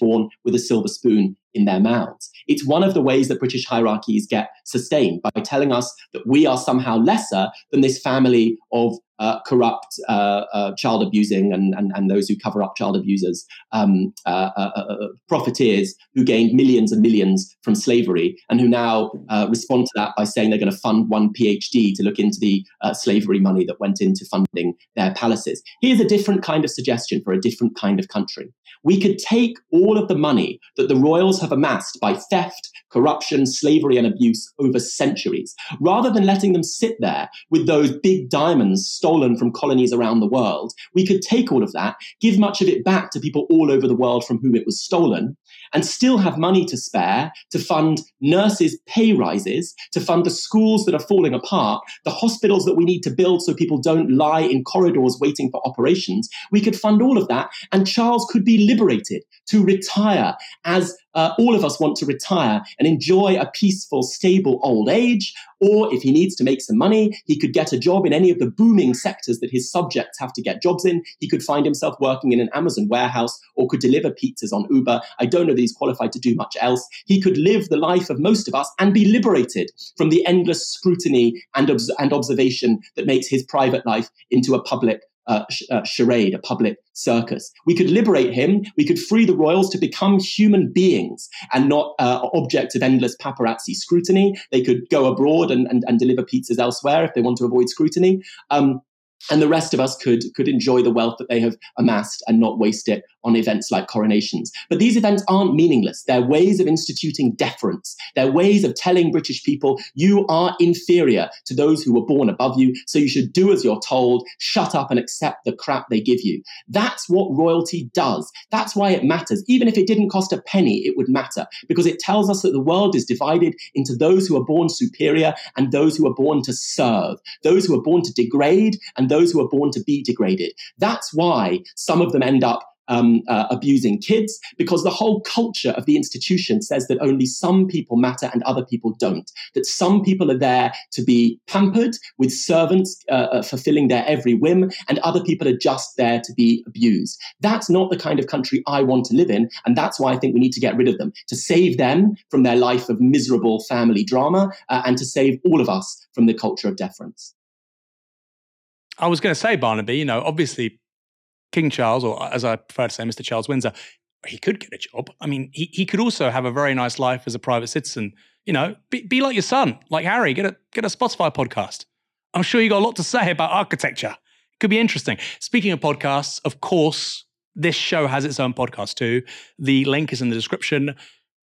born with a silver spoon in their mouths. It's one of the ways that British hierarchies get sustained by telling us that we are somehow lesser than this family of uh, corrupt, uh, uh, child abusing, and, and, and those who cover up child abusers, um, uh, uh, uh, profiteers who gained millions and millions from slavery, and who now respond to that by saying they're going to fund one PhD to look into the slavery money that went into funding their palaces. Here's a different kind of suggestion for a different kind of country. We could take all of the money that the royals have amassed by theft, corruption, slavery, and abuse over centuries, rather than letting them sit there with those big diamonds stolen from colonies around the world. We could take all of that, give much of it back to people all over the world from whom it was stolen, and still have money to spare to fund nurses' pay rises, to fund the schools that are falling apart, the hospitals that we need to build so people don't lie in corridors waiting for operations. We could fund all of that, and Charles could be liberated to retire as uh, all of us want to retire and enjoy a peaceful, stable old age. Or if he needs to make some money, he could get a job in any of the booming sectors that his subjects have to get jobs in. He could find himself working in an Amazon warehouse or could deliver pizzas on Uber. I don't that he's qualified to do much else. He could live the life of most of us and be liberated from the endless scrutiny and, obs- and observation that makes his private life into a public uh, sh- uh, charade, a public circus. We could liberate him. We could free the royals to become human beings and not uh, objects of endless paparazzi scrutiny. They could go abroad and, and, and, deliver pizzas elsewhere if they want to avoid scrutiny. Um, and the rest of us could could enjoy the wealth that they have amassed and not waste it on events like coronations. But these events aren't meaningless. They're ways of instituting deference. They're ways of telling British people you are inferior to those who were born above you, so you should do as you're told, shut up and accept the crap they give you. That's what royalty does. That's why it matters. Even if it didn't cost a penny, it would matter because it tells us that the world is divided into those who are born superior and those who are born to serve, those who are born to degrade and those who are born to be degraded. That's why some of them end up um, uh, abusing kids because the whole culture of the institution says that only some people matter and other people don't. That some people are there to be pampered with servants uh, uh, fulfilling their every whim, and other people are just there to be abused. That's not the kind of country I want to live in, and that's why I think we need to get rid of them to save them from their life of miserable family drama uh, and to save all of us from the culture of deference. I was going to say, Barnaby, you know, obviously King Charles, or as I prefer to say, Mr. Charles Windsor, he could get a job. I mean, he, he could also have a very nice life as a private citizen. You know, be, be like your son, like Harry, get a get a Spotify podcast. I'm sure you got a lot to say about architecture. It could be interesting. Speaking of podcasts, of course, this show has its own podcast too. The link is in the description.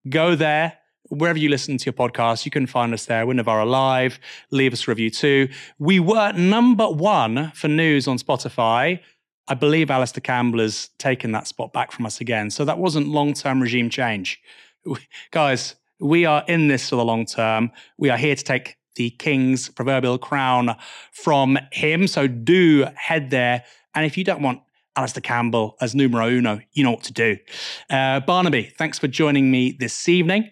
Go there. Wherever you listen to your podcast, you can find us there. We're Novara Live. Leave us a review too. We were number one for news on Spotify. I believe Alastair Campbell has taken that spot back from us again. So that wasn't long term regime change. Guys, we are in this for the long term. We are here to take the king's proverbial crown from him. So do head there. And if you don't want Alastair Campbell as numero uno, you know what to do. Uh, Barnaby, thanks for joining me this evening.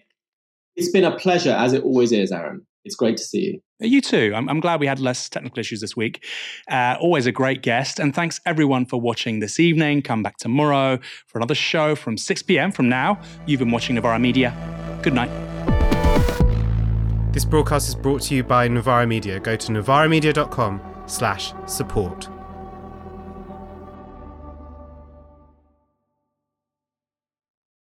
It's been a pleasure, as it always is, Aaron. It's great to see you. You too. I'm, I'm glad we had less technical issues this week. Uh, always a great guest. And thanks everyone for watching this evening. Come back tomorrow for another show from 6 p.m. from now. You've been watching Novara Media. Good night. This broadcast is brought to you by Novara Media. Go to novaramedia.com slash support.